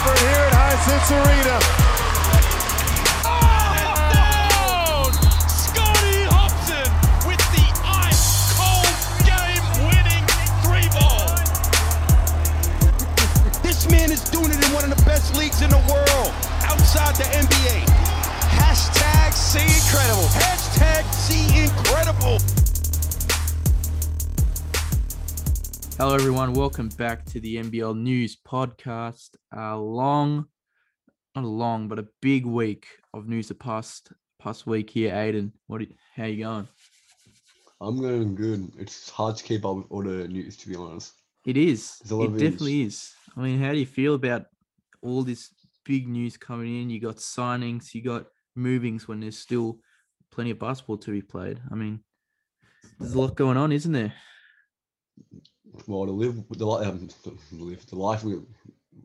effort here at Hisense Arena. down! Scotty Hopson with the ice cold game winning three ball. This man is doing it in one of the best leagues in the world, outside the NBA. Hashtag see incredible. Hashtag see incredible. Hello, everyone. Welcome back to the NBL News Podcast. A long, not a long, but a big week of news the past past week here. Aiden, what? Are you, how you going? I'm going good. It's hard to keep up with all the news, to be honest. It is. A lot It definitely is. I mean, how do you feel about all this big news coming in? You got signings, you got movings when there's still plenty of basketball to be played. I mean, there's a lot going on, isn't there? Well, to live with the life, um, live the life we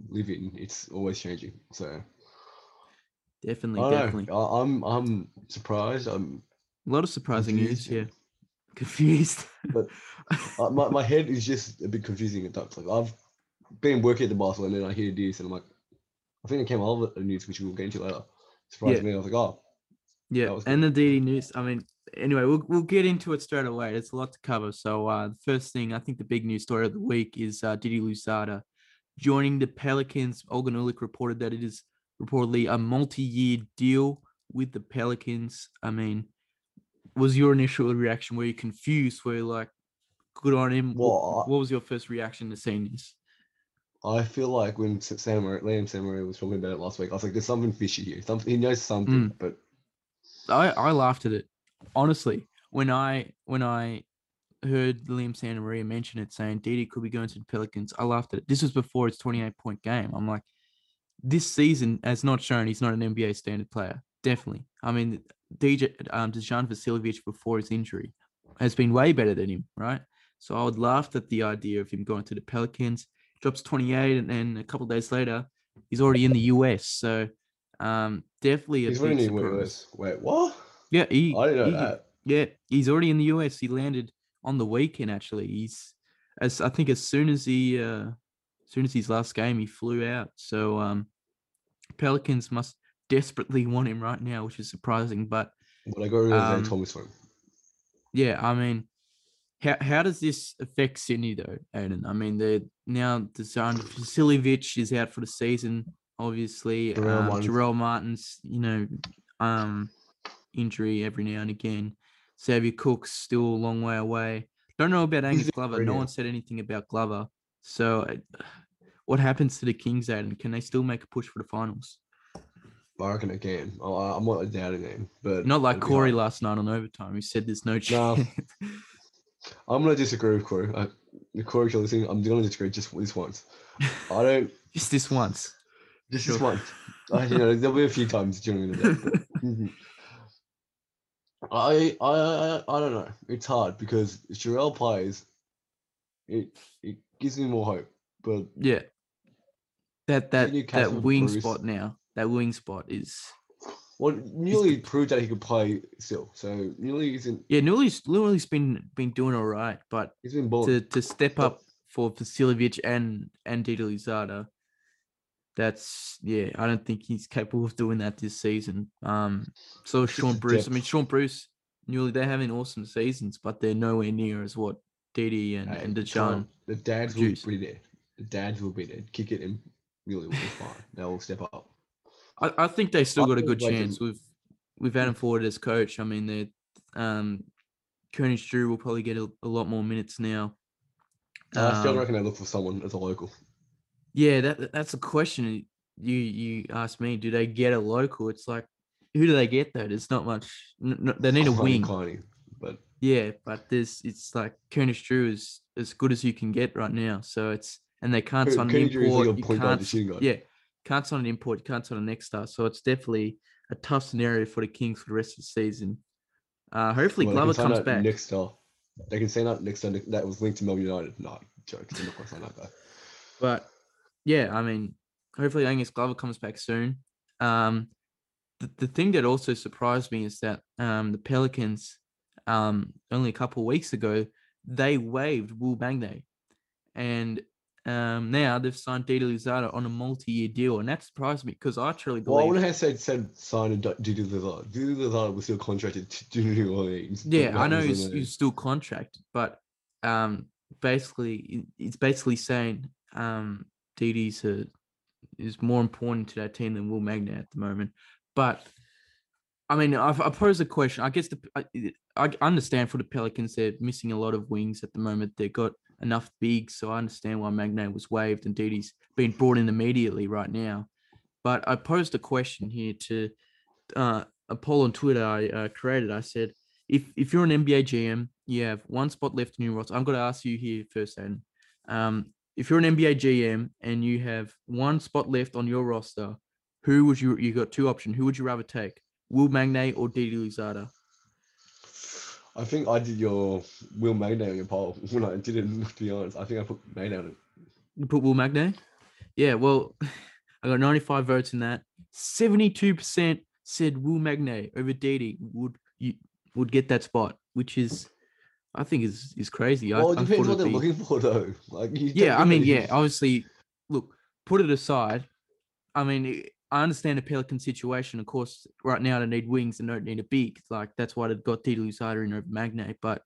live in, it's always changing. So Definitely, I definitely. know. I, I'm I'm surprised. I'm A lot of surprising news here. Confused. But- uh, my my head is just a bit confusing at times. Like I've been working at the basketball, and then I hear this, and I'm like, I think it came out of the news, which we'll get into later. Surprised Yeah. me. I was like, oh, Yeah, and the DD news. I mean, anyway, we'll we'll get into it straight away. There's a lot to cover. So uh, the first thing, I think the big news story of the week is uh, Didi Louzada joining the Pelicans. Olgun Uluc reported that it is reportedly a multi-year deal with the Pelicans. I mean, was your initial reaction? Were you confused? Were you like, good on him? Wh- Well, I- what was your first reaction to seeing this? I feel like when Sam Liam Sam Murray was talking about it last week, I was like, there's something fishy here. Something he knows something, Mm. but I, I laughed at it. Honestly, when I when I heard Liam Santamaria mention it saying Didi could be going to the Pelicans, I laughed at it. This was before his 28 point game. I'm like, this season has not shown he's not an NBA standard player. Definitely. I mean, DJ um Dejan Vasiljevic before his injury has been way better than him, right? So I would laugh at the idea of him going to the Pelicans, drops 28, and then a couple days later, he's already in the US. So um definitely a he's big running surprise. US. Wait, what? Yeah, he, I didn't know he- that. Yeah, he's already in the US. He landed on the weekend. Actually, he's as I think as soon as he, uh, as soon as his last game, he flew out. So um, Pelicans must desperately want him right now, which is surprising. But But I got rid of Um, Thomas for him. yeah, I mean, how how does this affect Sydney though, Aiden? I mean, they're now Dejan Vasiljevic is out for the season. Obviously, Jarrell um, Martin's- Jarrell Martin's, you know, um, injury every now and again. Xavier Cook's still a long way away. Don't know about Angus Glover. No one said anything about Glover. So, what happens to the Kings, Aiden? Can they still make a push for the finals? I reckon it can. I'm not doubting him, but Not like Corey hard. last night on overtime, He said there's no No. chance. I'm gonna disagree with Corey. I, the Corey, if you're listening, I'm gonna disagree just this once. I don't Just this once. just Sure. this once. I, you know, there'll be a few times during the day. Mm-hmm. I, I I I don't know. It's hard because if Jarrell plays, it it gives me more hope. But Yeah. That that that wing Bruce- spot now. That wing spot is well, Newley proved that he could play still. So Newley isn't. yeah. Newley's Newley's been been doing all right, but He's been balling. to to step up for Vasiljevic and and Didi Louzada, that's yeah. I don't think he's capable of doing that this season. Um. So Shaun Bruce. I mean. Shaun Bruce. Newley they're having awesome seasons, but they're nowhere near as what Didi and Hey, and Dejan. The dads produce. will be there. The dads will be there. Kick it and Newley will be fine. They'll step up. I, I think they still I got a good can- chance with with Adam Forde as coach. I mean, they um, Koenig Drew will probably get a, a lot more minutes now. I still Um, reckon they look for someone as a local. Yeah, that that's a question. You you asked me, do they get a local? It's like, who do they get though? There's not much. n- n- they need a wing. But Yeah, but there's it's like Koenig Drew is as good as you can get right now. So it's and they can't sign an like import. a you can't the s- shooting guard. yeah, can't sign an import. You can't sign a next star. So it's definitely a tough scenario for the Kings for the rest of the season. Uh, hopefully Well, Glover comes back. Next star. They can sign that next star that was linked to Melbourne United. No, joke. They're not going to sign that guy. But yeah, I mean, hopefully Angus Glover comes back soon. Um, the, the thing that also surprised me is that um, the Pelicans, um, only a couple of weeks ago, they waived Will Magnay. and um, now they've signed Didi Louzada on a multi-year deal, and that surprised me because I truly believe. Well, I wouldn't have said said sign Didi Lizard. Didi Lizard was still contracted to New Orleans. yeah, I know he's, he's still contracted, but um, basically, it's basically saying um, Didi's a, is more important to that team than Will Magnay at the moment. But I mean, I've, I pose a question. I guess the I, I understand for the Pelicans, they're missing a lot of wings at the moment. They've got enough bigs, so I understand why Magnay was waived and Didi's been brought in immediately right now. But I posed a question here to uh, a poll on Twitter I uh, created. I said, if if you're an NBA GM, you have one spot left in your roster. I'm going to ask you here first, Aiden. Um, if you're an NBA GM and you have one spot left on your roster, who would you? You got two options. Who would you rather take? Will Magnay or Didi Louzada? I think I did your Will Magnay on your poll when I didn't. To be honest, I think I put Magnay on it. You put Will Magnay? Yeah, well, I got 95 votes in that. 72% said Will Magnay over Didi would you would get that spot, which is I think is is crazy. I, Well, it depends what they're be- looking for, though. Like, Yeah, I mean, yeah, obviously, look, put it aside. I mean, I- I understand the Pelican situation. Of course, right now they need wings and don't need a beak. Like that's why they've got Didi Louzada in over Magnay. But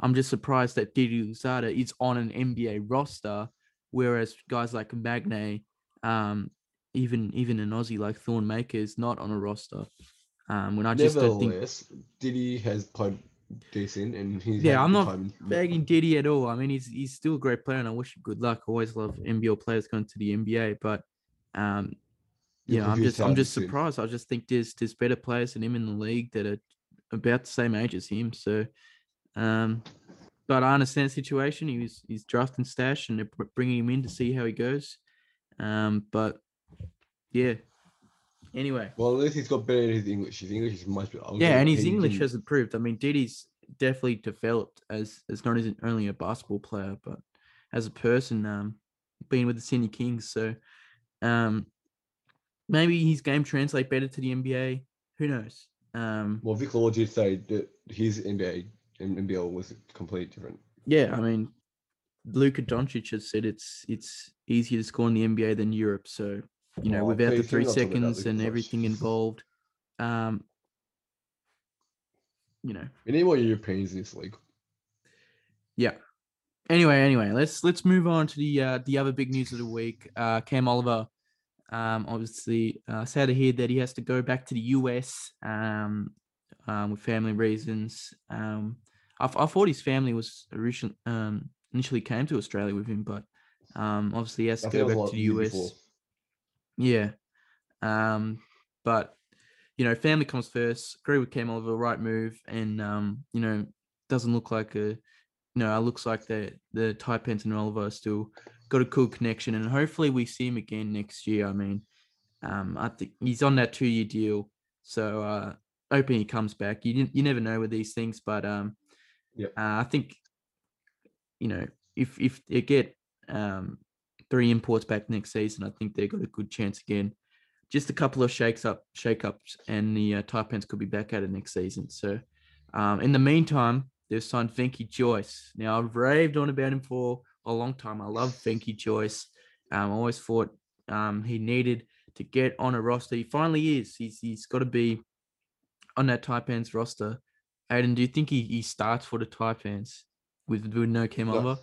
I'm just surprised that Didi Louzada is on an NBA roster, whereas guys like Magnay, um, even even an Aussie like Thon Maker is not on a roster. Um, when I just don't think Nevertheless, Didi has played decent, and he's Yeah, I'm not time. bagging Didi at all. I mean, he's he's still a great player, and I wish him good luck. I always love NBL players going to the NBA, but um, You're you know, I'm just I'm just is. surprised. I just think there's there's better players than him in the league that are about the same age as him. So, um, but I understand the situation. He was he's drafting stash, and they're bringing him in to see how he goes. Um, but yeah. Anyway, Well, at least he's got better in his English. His English is much better. Yeah, and his English has improved. I mean, Didi's definitely developed as as not as only a basketball player, but as a person, um, being with the Sydney Kings. So, um, maybe his game translate better to the NBA. Who knows? Um, Well, Vic Law did say that his NBA and NBL was completely different. yeah, I mean, Luka Doncic has said it's it's easier to score in the NBA than Europe. So, you know, Oh, without the please, can we three about seconds and everything involved, um, you know, We need more Europeans in this league. Yeah. Anyway, anyway, let's let's move on to the uh, the other big news of the week. Uh, Cam Oliver, um, obviously uh, sad to hear that he has to go back to the US um, um, with family reasons. Um, I, I thought his family was originally um, initially came to Australia with him, but um, obviously he has to I think it go was back to the US. before. Yeah. Um, but you know, family comes first. Agree with Cam Oliver, right move, and um, you know, doesn't look like a you know, it looks like the the Taipans and Oliver still got a cool connection, and hopefully we see him again next year. I mean, um, I think he's on that two year deal, so uh, hoping he comes back. You you never know with these things, but um, Yep. uh, I think you know if if they get um three imports back next season, I think they've got a good chance again. Just a couple of shakes up, shake ups, and the uh, Taipans could be back at it next season. So, um, in the meantime, they've signed Venky Jois. Now, I've raved on about him for a long time. I love Venky Jois. Um, I always thought um, he needed to get on a roster. He finally is. He's he's got to be on that Taipans roster. Aiden, do you think he, he starts for the Taipans with, with no No.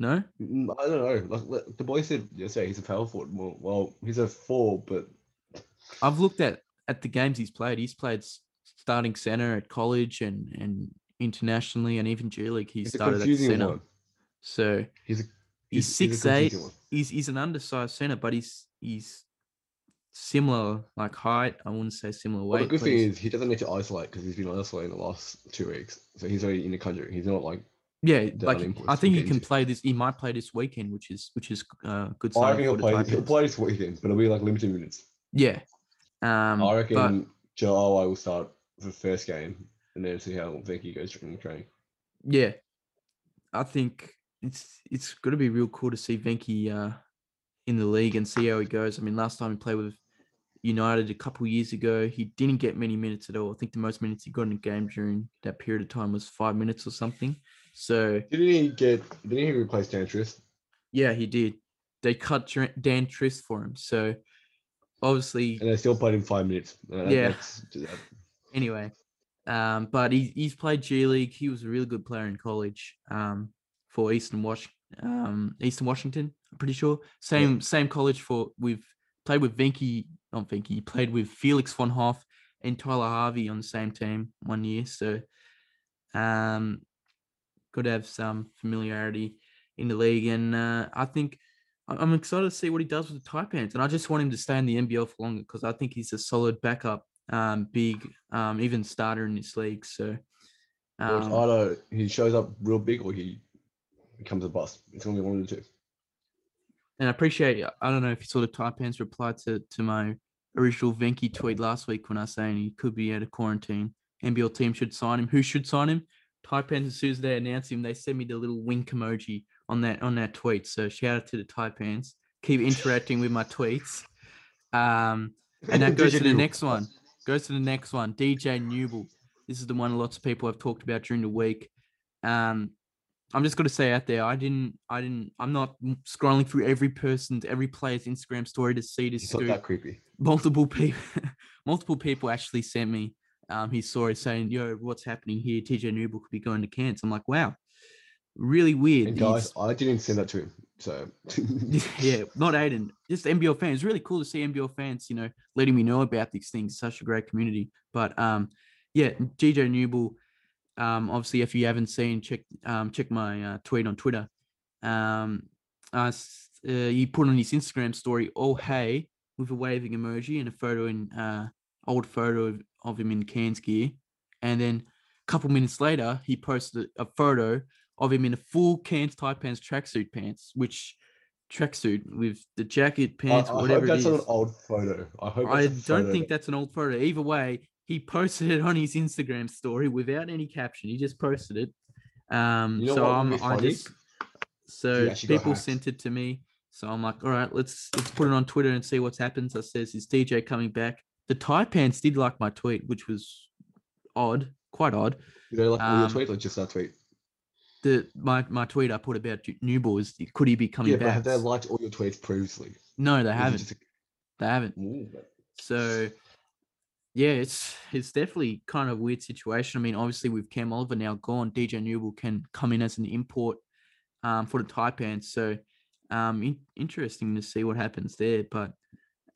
No? Mm, I don't know. Like the boy said yesterday, he's a power forward. Well, well, he's a four, but I've looked at at the games he's played. He's played starting center at college and and internationally, and even G League. He he's started at center. one. So He's a he's he's- he's six eight. one. He's he's an undersized center, but he's he's similar like height. I wouldn't say similar Well, weight. the good thing is he doesn't need to isolate because he's been isolating the last two weeks, so he's already in the country. He's not like yeah, like I think he can play this. He might play this weekend, which is which is uh, good I think he'll play. He'll play this weekend, but it'll be like limited minutes. Yeah, um, I reckon but Joe will start for the first game, and then see how Venky goes during the training. yeah, I think it's it's going to be real cool to see Venky uh, in the league and see how he goes. I mean, last time he played with United a couple years ago, he didn't get many minutes at all. I think the most minutes he got in a game during that period of time was five minutes or something. So Didn't he get? Didn't he replace Dantress Yeah, he did. They cut Dan Trist for him. So obviously, and they still played him five minutes. Uh, Yeah. anyway. Um, but he, he's played G League. He was a really good player in college. Um, for Eastern Wash, um, Eastern Washington. I'm pretty sure. Same same college for we've played with Vinky, not Vinky. He played with Felix von Hoff and Tyler Harvey on the same team one year. So, um, could have some familiarity in the league, and uh, I think I'm excited to see what he does with the Taipans, and I just want him to stay in the NBL for longer because I think he's a solid backup, um, big, um, even starter in this league. So, um, either he shows up real big or he becomes a bust. It's gonna be one of the two. And I appreciate. I don't know if you saw the Taipans reply to to my original Venky tweet last week when I was saying he could be out of quarantine. NBL team should sign him. Who should sign him? Taipans. As soon as they announce him, they send me the little wink emoji on that on that tweet. So shout out to the Taipans. Keep interacting with my tweets. Um, and that goes to the next one. Goes to the next one. DJ Newbill. This is the one lots of people have talked about during the week. Um, I'm just gonna say out there, I didn't, I didn't, I'm not scrolling through every person's, every player's Instagram story to see this. It's not that creepy. Multiple people, multiple people actually sent me um his story saying, "Yo, what's happening here? TJ Newbill could be going to Cairns." I'm like, wow, really weird. And guys, I didn't send that to him. So yeah, not Aiden, just NBL fans. Really cool to see NBL fans, you know, letting me know about these things. Such a great community. But um, yeah, DJ Newbill. Um, obviously, if you haven't seen, check um check my uh, tweet on Twitter. Um, uh, uh, he put on his Instagram story, "Oh hey," with a waving emoji and a photo in uh old photo of, of him in Cairns gear, and then a couple minutes later, he posted a photo of him in a full Cairns Taipans tracksuit pants, which tracksuit with the jacket, I, I pants, hope whatever it that's is. an old photo. I hope I don't photo think that's an old photo. Either way, he posted it on his Instagram story without any caption. He just posted it. Um, You know so I'm, I just so people sent it to me. So I'm like, all right, let's let's put it on Twitter and see what's happened. So says is DJ coming back. The Taipans did like my tweet, which was odd, quite odd. You know, like all your Um, tweets, like just that tweet. The my my tweet I put about new boys. could he be coming Yeah, back? have they liked all your tweets previously? no, they Or haven't. a- They haven't. Ooh, So yeah, it's it's definitely kind of a weird situation. I mean, obviously with Cam Oliver now gone, DJ Newbill can come in as an import um, for the Taipans. So um, in, interesting to see what happens there. But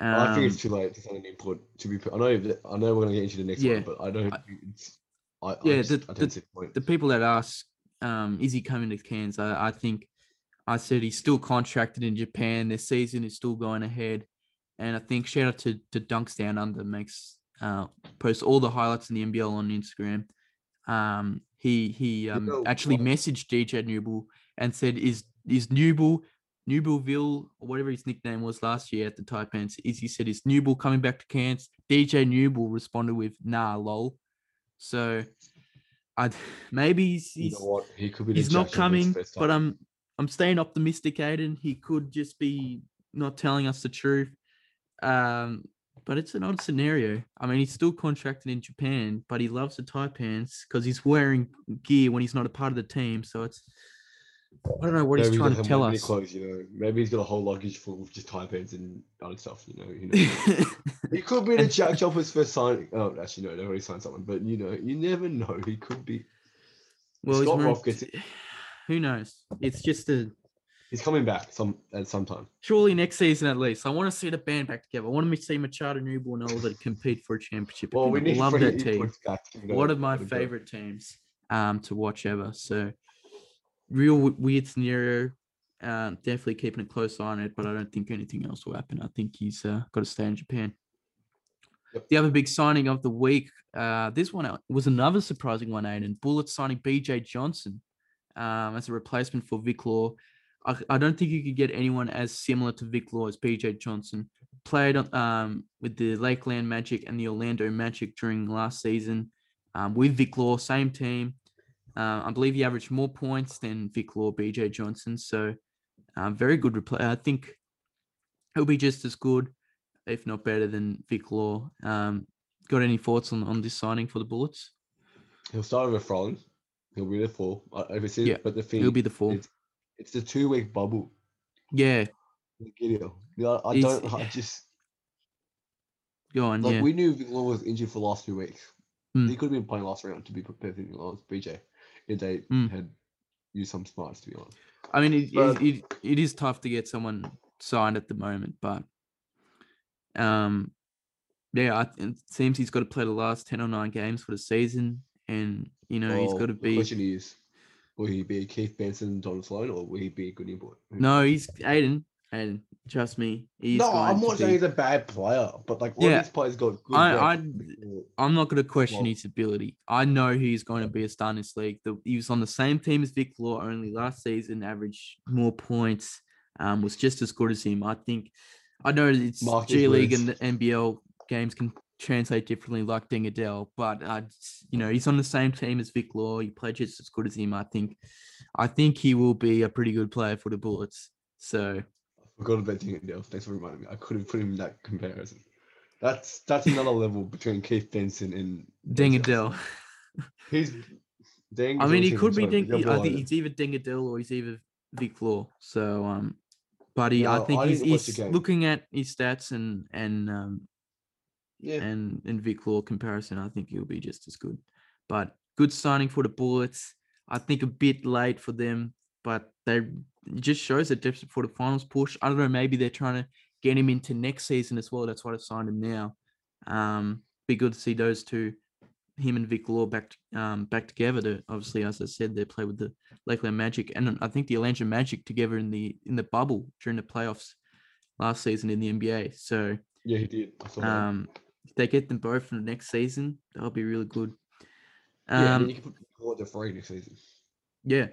um, I think it's too late to sign an import. To be, I know, that- I know we're gonna get into the next Yeah, one, but I don't. I- it's, I, I Yeah, just, the- I the- the point. the people that ask, um, is he coming to Cairns? I, I think I said he's still contracted in Japan. Their season is still going ahead. And I think shout out to, to Dunks Down Under makes uh, posts all the highlights in the NBL on Instagram. Um, he he um, know actually what? messaged DJ Newbill and said, "Is is Newbill Newbleville or whatever his nickname was last year at the Taipans? Is he said is Newbill coming back to Cairns?" DJ Newbill responded with, "Nah, lol." So, I maybe he's, you know what? He could be. he's not coming, but. I'm I'm staying optimistic, Aiden. He could just be not telling us the truth. Um, but it's an odd scenario. I mean, he's still contracted in Japan, but he loves the Taipans because he's wearing gear when he's not a part of the team. So it's I don't know what Maybe he's he trying to tell us. Clothes, you know, maybe he's got a whole luggage full of just tie pants and other stuff. You know, you know. he could be the Jack Jumper's first signing. Oh, actually, no, they already signed someone, but you know, you never know. He could be. well, Scott Roth gets it. who knows? It's just a He's coming back some at some time. surely next season at least. I want to see the band back together. I want to see Machado Newborn and Oliver compete for a championship. Well, we need love that team. One of my favorite teams um to watch ever. So real weird scenario. Um, definitely keeping a close eye on it, but I don't think anything else will happen. I think he's uh, got to stay in Japan. Yep. The other big signing of the week, uh, this one uh, was another surprising one, Aiden. Bullets signing BJ Johnson um, as a replacement for Vic Law. I, I don't think you could get anyone as similar to Vic Law as BJ Johnson. Played um, with the Lakeland Magic and the Orlando Magic during last season um, with Vic Law, same team. Uh, I believe he averaged more points than Vic Law, BJ Johnson. So, um, very good reply. I think he'll be just as good, if not better, than Vic Law. Um, got any thoughts on, on this signing for the Bullets? He'll start over Froling. He'll be the four. I Yeah, but the thing He'll be the four. it's, it's the two week bubble. Yeah, Gideon. Yeah, I He's- don't. I just go on. like yeah, we knew Victor was injured for the last two weeks. Mm. He could have been playing last round to be prepared perfectly honest. BJ, if they Mm. had used some smarts to be honest. I mean, it, but- it, it, it is tough to get someone signed at the moment, but um, yeah, I, it seems he's got to play the last ten or nine games for the season, and you know he's got to The be. question is, will he be Keith Benson, and Donald Sloan, or will he be a good import? No, he's Aiden. Aiden, trust me, he's no, I'm not saying be- he's a bad player, but like Yeah, these players got good. I- I, I'm not going to question Well- his ability. I know he's going to be a star in this league. The, he was on the same team as Vic Law, only last season averaged more points, um, was just as good as him. I think, I know it's Mark G League and the. NBL games can translate differently, like Deng Adel, but uh, you know he's on the same team as Vic Law. He played just as good as him. I think, I think he will be a pretty good player for the Bullets. So I forgot about Deng Adel. Thanks for reminding me. I could have put him in that comparison. That's that's another level between Keith Benson and Ding. Adele. He's Ding. I mean, he could be Ding. I think he's either Deng Adel or he's either Vic Law. So, um, but he, I think I he's, didn't watch the he's looking at his stats and and um yeah. and and Vic Law comparison. I think he'll be just as good. But good signing for the Bullets. I think a bit late for them, but they it just shows that depth for the finals push. I don't know. Maybe they're trying to get him into next season as well. That's why they signed him now. Um, be good to see those two, him and Vic Law back um back together. To obviously, as I said, they play with the Lakeland Magic and I think the Atlanta Magic together in the in the bubble during the playoffs last season in the NBA. So Yeah, he did. I saw that. If they get them both for the next season, that'll be really good. yeah, Um, then you can put Lord of Free next season. yeah.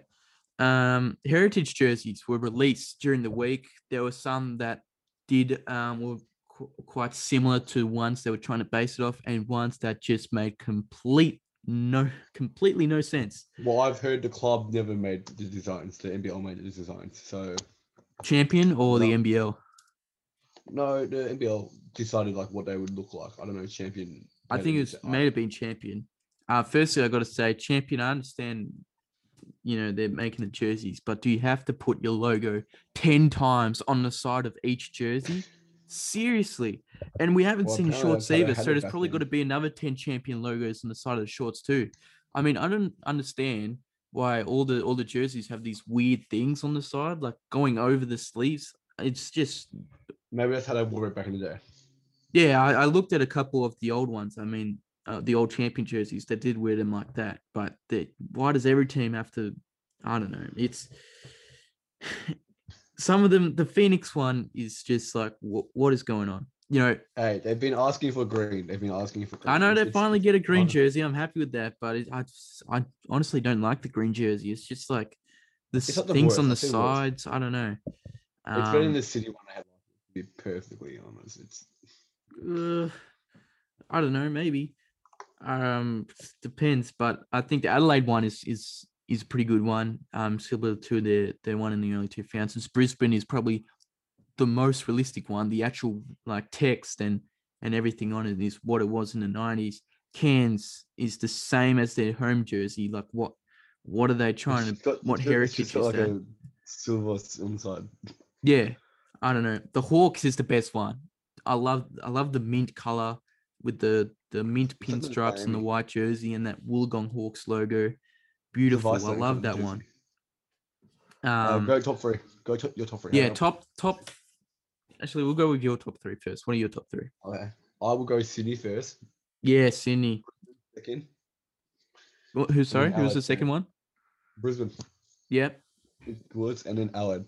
Um, heritage jerseys were released during the week. There were some that did um were qu- quite similar to ones they were trying to base it off, and ones that just made complete no completely no sense. Well, I've heard the club never made the designs. The NBL made the designs. So Champion or the No. NBL? No, the NBL decided like what they would look like. I don't know. Champion. I think it's design. may have been champion. Uh, firstly, I got to say, champion. I understand, you know, they're making the jerseys, but do you have to put your logo ten times on the side of each jersey? Seriously, and we haven't Well, seen shorts that's how they either, so there's probably got to be another ten champion logos on the side of the shorts too. I mean, I don't understand why all the all the jerseys have these weird things on the side, like going over the sleeves. It's just Maybe that's how they wore it back in the day. yeah, I, I looked at a couple of the old ones. I mean, uh, the old champion jerseys that did wear them like that. But they, why does every team have to? I don't know. It's some of them. The Phoenix one is just like, wh- what is going on? You know, Hey, they've been asking for green. They've been asking for. I know they It's- finally get a green jersey. I'm happy with that, but it, I, just- I honestly don't like the green jersey. It's just like the things on the worst, I'll tell you what. sides. I don't know. It's better than Um, the city one I had. Be perfectly honest, it's Uh, I don't know, maybe. Um, depends, but I think the Adelaide one is is is a pretty good one. Um, similar to the the one in the early two thousands. Brisbane is probably the most realistic one. The actual like text and and everything on it is what it was in the nineties. Cairns is the same as their home jersey. Like what what are they trying it's to? got- what it's got- it's heritage got is like that? a silver s- on the side. Yeah, I don't know. The Hawks is the best one. I love I love the mint color with the the mint It's like the pinstripes and the white jersey and that Wollongong Hawks logo. Beautiful. I love that one. Uh, Um, go top three. Go to your top three. yeah, top top. Actually, we'll go with your top three first. What are your top three? Okay. I will go Sydney first. Yeah, Sydney. Second, Wh- Who? Sorry, who was the second one? Brisbane. Yep. Bullets, and then Allied.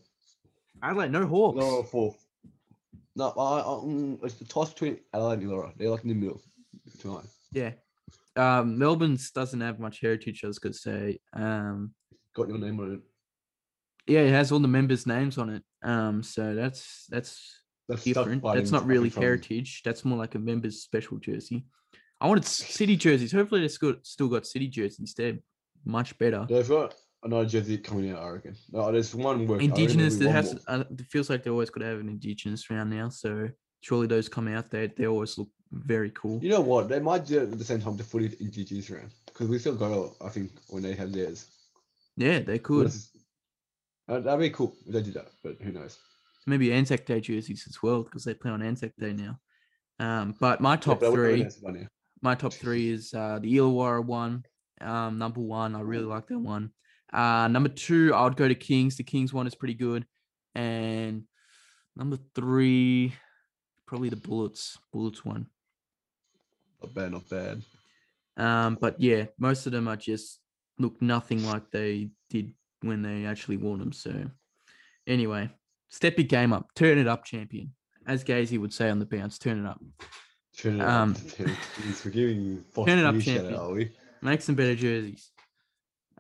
Adelaide, no Hawks. No, fourth. No, I, I, um, it's the toss between Adelaide and Illawarra. They're like in the middle tonight. Yeah. Um, Melbourne's doesn't have much heritage. I was gonna say. Um, Got your name on it. yeah, it has all the members' names on it. Um, so that's that's That's different. That's not really from- heritage. That's more like a members special jersey. I wanted city jerseys. Hopefully, they've still, still got city jerseys. They're much better. They've got another jersey coming out, I reckon. No, there's one work. Indigenous. there'll It has. Uh, it feels like they always could have an indigenous round now. So surely those come out. They they always look very cool. You know what? They might do it at the same time to footy Indigenous round because we still go. I think when they have theirs. Yeah, they could. uh, that'd be cool if they did that, but who knows? maybe Anzac Day jerseys as well because they play on Anzac Day now. Um, but my Yeah, top but three, know that's funny. my top three is uh, the Illawarra one, um, number one. I really like that one. Uh, number two, I would go to Kings. The Kings one is pretty good, and number three, probably the Bullets. Bullets one. Not bad, not bad. Um, but yeah, most of them are just look nothing like they did when they actually won them. So anyway, step your game up, turn it up, champion. As Gazy would say on the bounce, turn it up. Turn it Um, up. Please, we're giving turn it up, shout out, champion. are we? Make some better jerseys.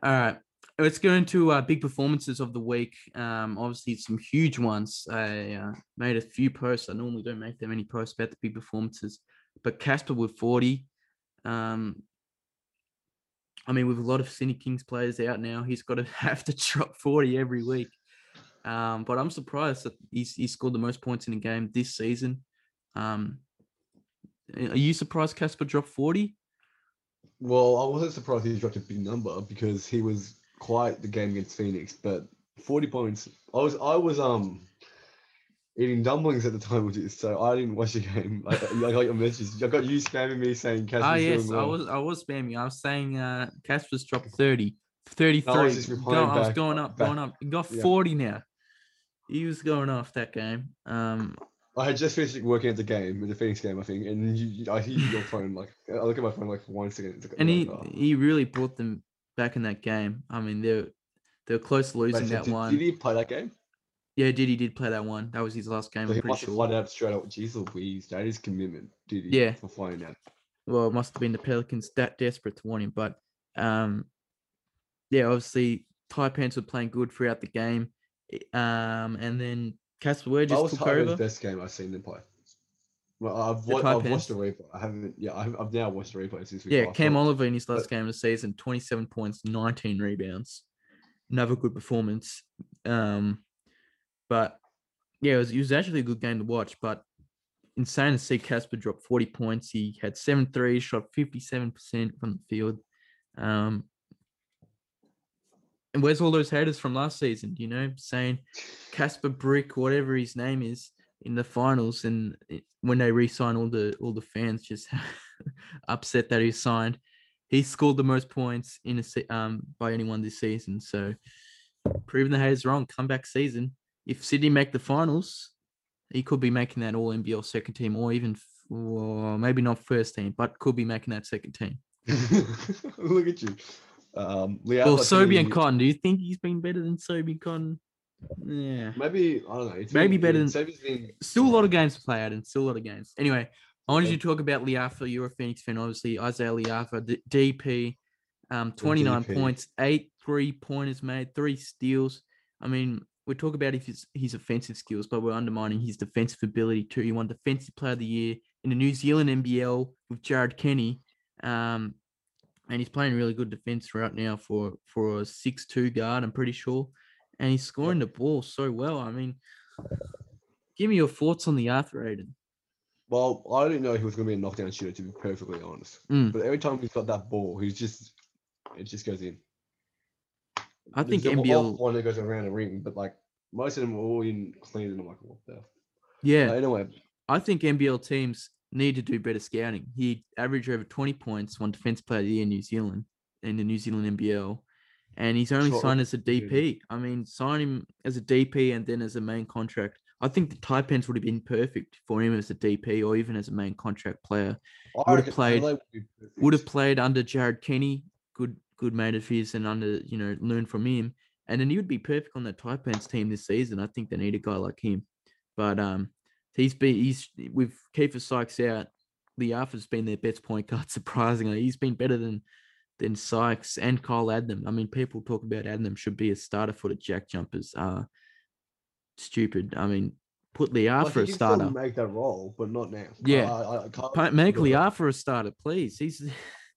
All right. Let's go into uh, big performances of the week. Um, obviously, some huge ones. I uh, made a few posts. I normally don't make that many posts about the big performances, but Casper with 40. Um, I mean, with a lot of Sydney Kings players out now, he's got to have to drop 40 every week. Um, but I'm surprised that he's, he scored the most points in a game this season. Um, are you surprised Casper dropped 40? Well, I wasn't surprised he dropped a big number because he was quite the game against Phoenix, but 40 points. I was I was um eating dumplings at the time with this, so I didn't watch the game. I, I got your message. I got you spamming me saying Casper's Ah, yes, I was I was spamming. I was saying uh Casper's dropped 30, 33. just Go- replying I was going up, back- going up. He got yeah. 40 now. He was going off that game. Um I had just finished working at the game, the Phoenix game, I think, and you, you- I hear your phone like I look at my phone like for one second. Like, and he oh. he really brought them back in that game. I mean, they're they're close to Wait, losing so that did, one. did he play that game? Yeah, Didi did play that one. That was his last game, So I'm he pretty must have sure. flooded out straight up. Jeez Louise, that is commitment, did he? Yeah. For flying out. well, it must have been the Pelicans that desperate to want him. But um, yeah, obviously Taipans were playing good throughout the game. Um, and then Casper Ware just was took over. best game I've seen them play. Well, I've, wa- I've watched the replay. I haven't. Yeah, I've, I've now watched the replay since we. Yeah, Cam. Oliver in his last But- game of the season, 27 points, 19 rebounds. Another good performance. Um, but yeah, it was, it was actually a good game to watch. But insane to see Casper drop 40 points. He had seven threes, shot 57% from the field. Um, and where's all those haters from last season? You know, saying Casper Brick, whatever his name is, in the finals, and when they re-sign, all the all the fans just upset that he signed. He scored the most points in a se- um by anyone this season. So proving the haters wrong. Comeback season. If Sydney make the finals, he could be making that All NBL second team, or even f- well, maybe not first team, but could be making that second team. Look at you. Um, Leal, Well, I think Sobian he- Cotton. Do you think he's been better than Sobian Cotton? Yeah. Maybe I don't know. it's Maybe been- better than- been Still a lot of games to play out and still a lot of games. Anyway, I wanted you to talk about Le'afa. You're a Phoenix fan, obviously. Izayah Le'afa, D- DP, um, 29 DP. points, eight three pointers made, three steals. I mean, we talk about his, his offensive skills, but we're undermining his defensive ability too. He won Defensive Player of the Year in the New Zealand NBL with Jared Kenny. Um, and he's playing really good defense right now for, for a six two guard, I'm pretty sure. And he's scoring the ball so well. I mean, give me your thoughts on the Arthur Aiden. Well, I didn't know he was going to be a knockdown shooter, to be perfectly honest. Mm. But every time he's got that ball, he's just it just goes in. I think There's the NBL one that goes around a ring, but like most of them are all in clean, and I'm like, what the? Yeah, Uh, anyway, I think NBL teams need to do better scouting. He averaged over 20 points, won Defense Player of the Year in New Zealand, in the New Zealand NBL. And he's only Sure, signed as a. DP. I mean, sign him as a DP and then as a main contract. I think the Taipans would have been perfect for him as a DP or even as a main contract player. I Would've played- would, Would have played under Jared Kenny, good good mate of his, and under you know learn from him. And then he would be perfect on that Taipans team this season. I think they need a guy like him. But um, he's been he's with Keifer Sykes out. Le'afa's been their best point guard. Surprisingly, he's been better than than Sykes and Kyle Adnam. I mean, people talk about Adnam should be a starter for the Jack Jumpers. Uh stupid. I mean, put Like, Le'afa he a starter. make that role, but not now. Yeah. I, I, Make that. Le'afa a starter, please. He's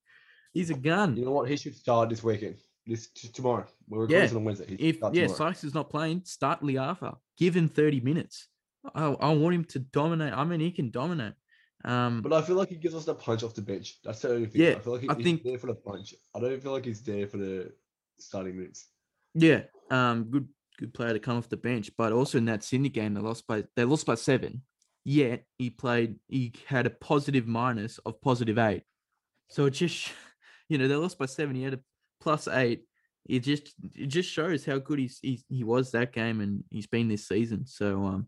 he's a gun. You know what? He should start this weekend. This t- tomorrow. We're recording Yeah. on Wednesday. He if yeah, tomorrow. Sykes is not playing, start Le'afa. Give him 30 minutes. I, I want him to dominate. I mean, he can dominate. Um, But I feel like he gives us the punch off the bench. That's the only thing. Yeah, I feel like he, I he's think- there for the punch. I don't feel like he's there for the starting minutes. yeah, um, good good player to come off the bench. But also in that Sydney game, they lost by they lost by seven. Yet he played, he had a positive minus of positive eight. So it just, you know, they lost by seven. He had a plus eight. It just it just shows how good he's, he's he was that game and he's been this season. So um,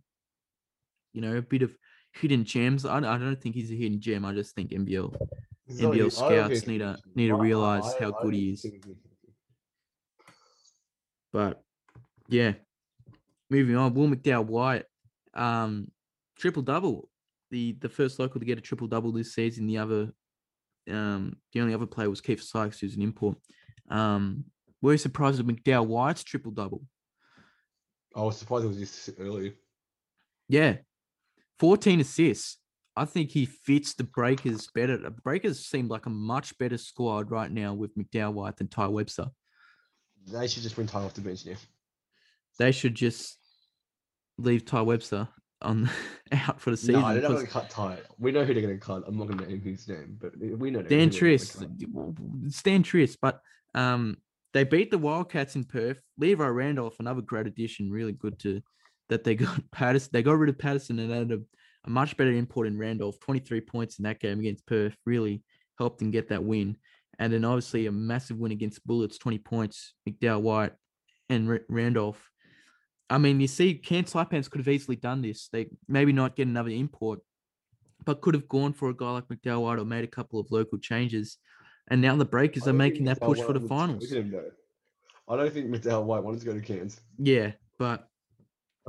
you know, a bit of hidden gems. I, I don't think he's a hidden gem. I just think NBL NBL his- I don't scouts need to- need to I- I- how I good he is. But yeah, moving on. Will McDowell White, um, triple double. The the first local to get a triple double this season. The other, um, the only other player was Keith Sykes, who's an import. Um, were you surprised with McDowell White's triple double? I was surprised it was this early. Yeah, fourteen assists. I think he fits the Breakers better. The Breakers seem like a much better squad right now with McDowell White than Tai Webster. They should just bring Ty off the bench now. They should just leave Tai Webster on out for the season. No, they're not going to cut Ty. We know who they're going to cut. I'm not going to name his name, but we know. Dan who they're gonna Triss, cut. well, Stan Triss, but um, they beat the Wildcats in Perth. Levi Randolph, another great addition, really good to that they got Patterson. They got rid of Patterson and added a, a much better import in Randolph. Twenty three points in that game against Perth really helped them get that win. And then obviously a massive win against Bullets, twenty points. McDowell White and Ra- Randolph. I mean, you see, Cam Saipans could have easily done this. They maybe not get another import, but could have gone for a guy like McDowell White or made a couple of local changes. And now the Breakers are making that push for the finals. him. I don't think McDowell White wanted to go to Cairns. Yeah, but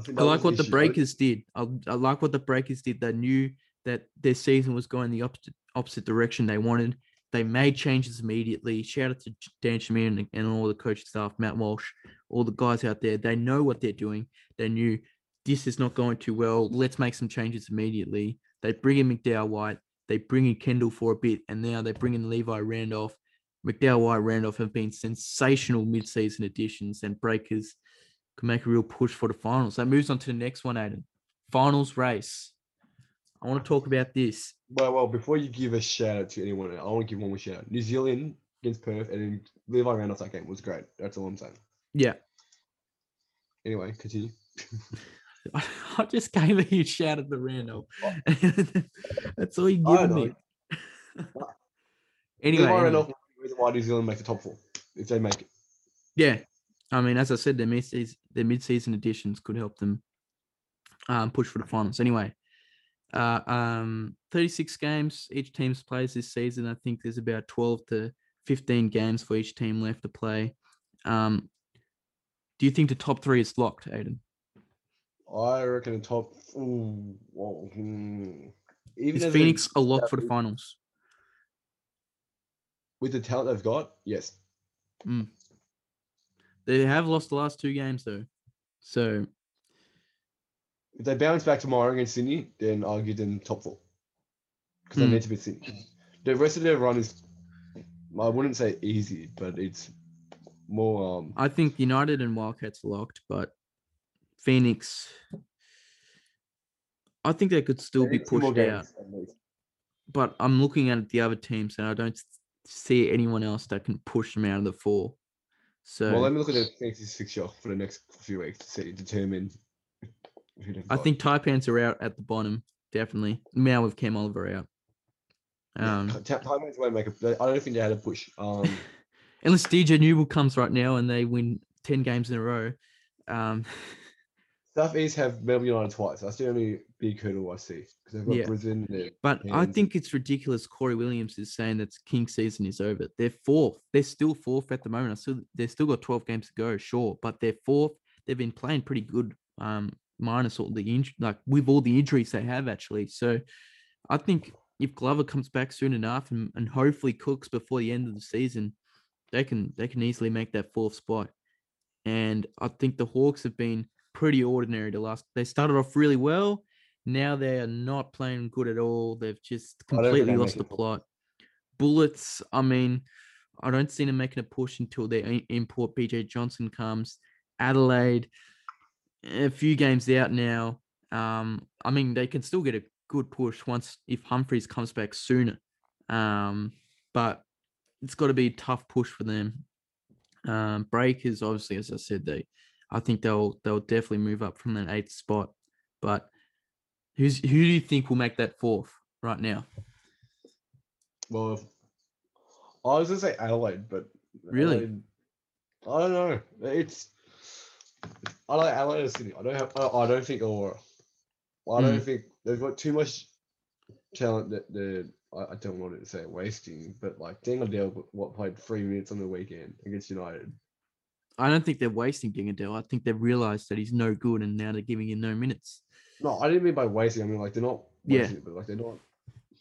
I, I like what the Breakers did. I, I like what the Breakers did. They knew that their season was going the opposite opposite direction they wanted. They made changes immediately. Shout out to Dan Shamir and, and all the coaching staff, Matt Walsh, all the guys out there. They know what they're doing. They knew this is not going too well. Let's make some changes immediately. They bring in McDowell White. They bring in Kendall for a bit, and now they bring in Levi Randolph. McDowell White, Randolph have been sensational mid-season additions, and Breakers can make a real push for the finals. That moves on to the next one, Aiden. Finals race. I want to talk about this. Well, well, before you give a shout out to anyone, I want to give one more shout out. New Zealand against Perth and then Levi Randolph that game was great. That's all I'm saying. Yeah, Anyway, continue. I just gave a huge shout at the Randolph. That's all you give me. anyway, Levi Randolph reason why New Zealand make the top four if they make it. yeah. I mean, as I said, their mid their mid-season additions could help them um, push for the finals. Anyway, uh, um, 36 games each team's plays this season. I think there's about 12 to 15 games for each team left to play. Um, do you think the top three is locked, Aiden? I reckon the top. Ooh, whoa, hmm. Even Is Phoenix a lock for the finals? with the talent they've got, yes. They have lost the last two games though, so If they bounce back tomorrow against Sydney, then I'll give them top four because Hmm. they need to be Sydney. The rest of their run is, I wouldn't say easy, but it's more. Um, I think United and Wildcats locked, but Phoenix, I think they could still they be need two more pushed out. But I'm looking at the other teams, and I don't see anyone else that can push them out of the four. So Well, let me look at the Phoenix's fixture for the next few weeks to see determine. Who I got. think Taipans are out at the bottom, definitely. Now with Cam Oliver out. Yeah, Um, Taiwan's won't make a. I don't think they had a push. Um, unless DJ Newbill comes right now and they win ten games in a row. Um, South East have Melbourne United twice. That's the only big hurdle I see because they've got Yeah. Brisbane. There. But I think it's ridiculous. Corey Williams is saying that King season is over. They're fourth. They're still fourth at the moment. I still they've still got 12 games to go, sure, but they're fourth. They've been playing pretty good, um, minus all the inj- like with all the injuries they have actually. So I think if Glover comes back soon enough and, and hopefully cooks before the end of the season, they can they can easily make that fourth spot. And I think the Hawks have been pretty ordinary the last. They started off really well. Now they are not playing good at all. They've just I don't think completely lost the plot. Bullets. I mean, I don't see them making a push until their import BJ Johnson comes. Adelaide, a few games out now. Um, I mean, they can still get a good push once if Humphries comes back sooner. Um, but it's got to be a tough push for them. Um, Breakers, obviously, as I said, they I think they'll they'll definitely move up from that eighth spot. But who's who do you think will make that fourth right now? Well, I was gonna say Adelaide, but Really? Adelaide- I don't know. It's I like Adelaide and Sydney. I don't have. I, I don't think Illawarra. I don't Mm. think they've got too much talent that they're. I, I don't want to say wasting, but like Deng Adel, what played three minutes on the weekend against United. I don't think they're wasting Deng Adel. I think they've realized that he's no good, and now they're giving him no minutes. No, I didn't mean by wasting. I mean like they're not Yeah. wasting it, but like they're not.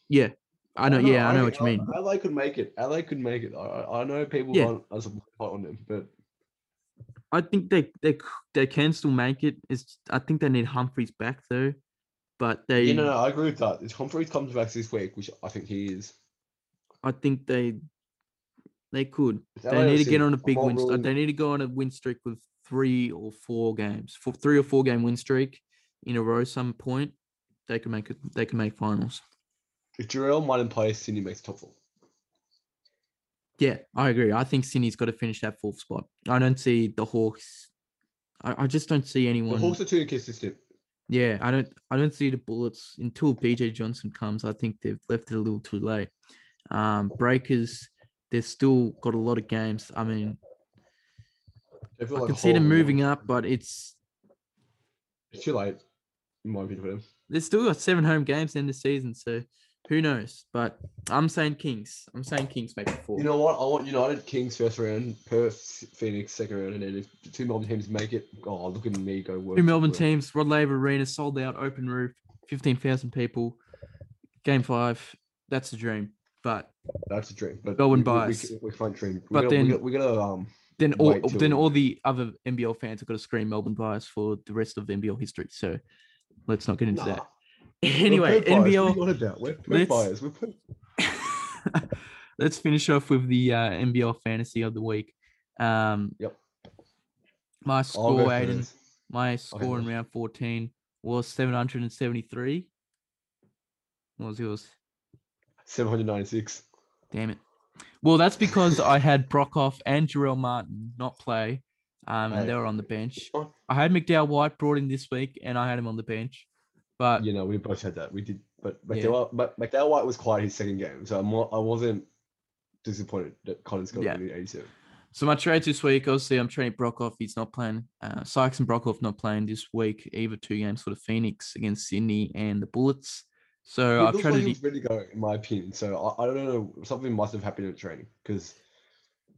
Yeah, I know. don't yeah, I know think what you mean. Adelaide could make it. Adelaide could make it. I, I I know people Yeah. aren't as hot on them, but I think they they they can still make it. It's I think they need Humphries back though, but they yeah, no, no, I agree with that. If Humphries comes back this week, which I think he is. I think they they could. They need to get on a big win. st- They need to go on a win streak with three or four games, for three or four game win streak in a row. Some point they can make it. They can make finals. If Jarrell Martin plays, Sydney makes top four. Yeah, I agree. I think Sydney's got to finish that fourth spot. I don't see the Hawks. I, I just don't see The anyone. Hawks are too inconsistent. Yeah, I don't I don't see the Bullets until BJ Johnson comes. I think they've left it a little too late. Um, Breakers, they've still got a lot of games. I mean, I like can see them moving up, but it's It's too late, in my opinion, for them. they've still got seven home games in the season, so who knows? But I'm saying Kings. I'm saying Kings make it four. You know what? I want United Kings first round, Perth Phoenix second round, and then if the two Melbourne teams make it, oh look at me go work. Two Melbourne teams, Rod Laver Arena sold out, open roof, fifteen thousand people. Game five, that's the dream. But That's a dream. But Melbourne we, we, we, bias. we can't dream. We But gotta, then- we gotta, we gotta um. then all then all the other NBL fans are going to scream Melbourne bias for the rest of NBL history. So let's not get into Nah, that. Anyway, Perth bias. What are NBL. you on about? We're let's- bias. We're let's finish off with the uh, NBL fantasy of the week. Um, Yep. My score, Aiden. My score in round fourteen was seven hundred and seventy-three. What was yours? Seven hundred ninety-six. Damn it. Well, that's because I had Brockhoff and Jarrell Martin not play, um, and they were on the bench. I had McDowell White brought in this week, and I had him on the bench. But You know, we both had that. We did, but Yeah. McDowell, but McDowell White was quite his second game, so I'm I wasn't disappointed that Collins got Yeah. only 87. so my trades this week, obviously, I'm trading Brockhoff. He's not playing. Uh, Sykes and Brockhoff not playing this week. Either two games for the Phoenix against Sydney and the Bullets. So I've looks like traded. he was ready to go, in my opinion. So I, I don't know, something must have happened in training because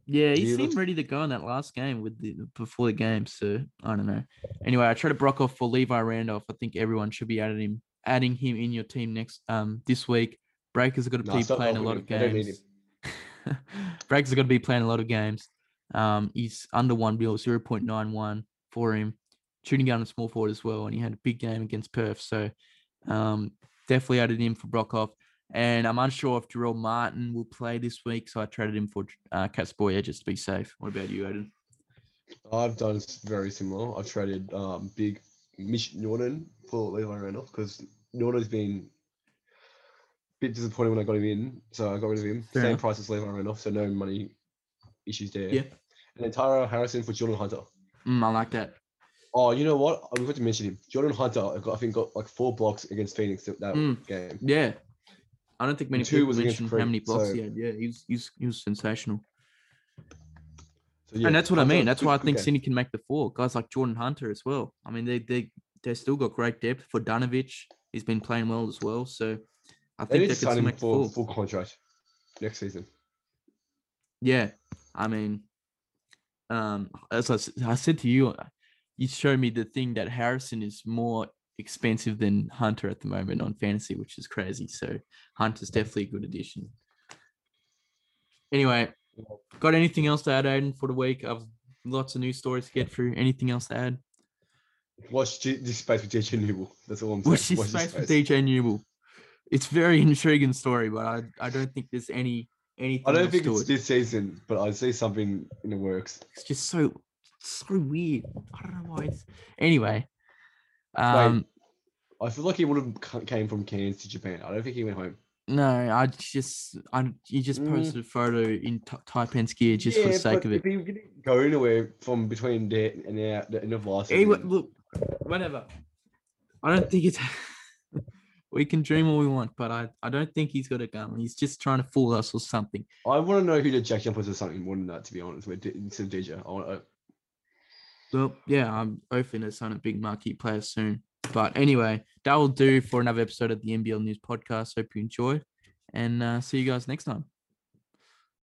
Yeah, he seemed ready to go in that last game with the before the game. So I don't know. Anyway, I traded Brockhoff for Levi Randolph. I think everyone should be adding him, adding him in your team next um this week. Breakers are going to Nah, be playing a lot him. of They don't need games. Breakers are going to be playing a lot of games. Um, he's under one bill, zero point nine one for him. Shooting down a small forward as well, and he had a big game against Perth. So um, definitely added him for Brockhoff. And I'm unsure if Jarrell Martin will play this week, so I traded him for uh, Catsboy just to be safe. What about you, Aiden? I've done very similar. I've traded um, big Mitch Norton for Levi Randolph because Norton's been a bit disappointed when I got him in, so I got rid of him. Fair Same enough. price as Levi Randolph, so no money issues there. Yeah. And then Tyrell Harrison for Jordan Hunter. Mm, I like that. Oh, you know what? I forgot to mention him. Jordan Hunter, I, got, I think, got like four blocks against Phoenix that, that Mm. game. Yeah. I don't think many two people mentioned how many blocks so- he had. Yeah, he was, he was, sensational. So, yeah, and that's what I mean. That's why I think game. Sydney can make the four. Guys like Jordan Hunter as well. I mean, they they they still got great depth for Danovich. He's been playing well as well. So I They think they could make the for four. full contract next season. Yeah, I mean, um, as I said to you, you showed me the thing that Harrison is more expensive than Hunter at the moment on fantasy, which is crazy. So Hunter's definitely a good addition. Anyway, got anything else to add, Aiden, for the week? I've lots of news stories to get through. Anything else to add? Watch G- this space with DJ Newbill. That's all I'm saying. Watch this Watch space with DJ Newbill. It's very intriguing story, but I, I don't think there's any anything. I don't think it's it. this season, but I see something in the works. it's just so so weird. I don't know why. It's... Anyway, um, I feel like he would have came from Cairns to Japan. I don't think he went home. No, I just I you just Mm. posted a photo in t- Taipan's gear just for the sake of it. If he didn't go anywhere from between there and now, the end of last Anyway, season, look, whatever. I don't think it's. we can dream all we want, but I, I don't think he's got a gun. He's just trying to fool us or something. I want to know who the Jack Jumpers or something more than that. To be honest, with instead of DJ, I want. uh, Well, yeah, I'm hoping to sign a big marquee player soon. But anyway, that will do for another episode of the NBL News Podcast. Hope you enjoyed, and uh, see you guys next time.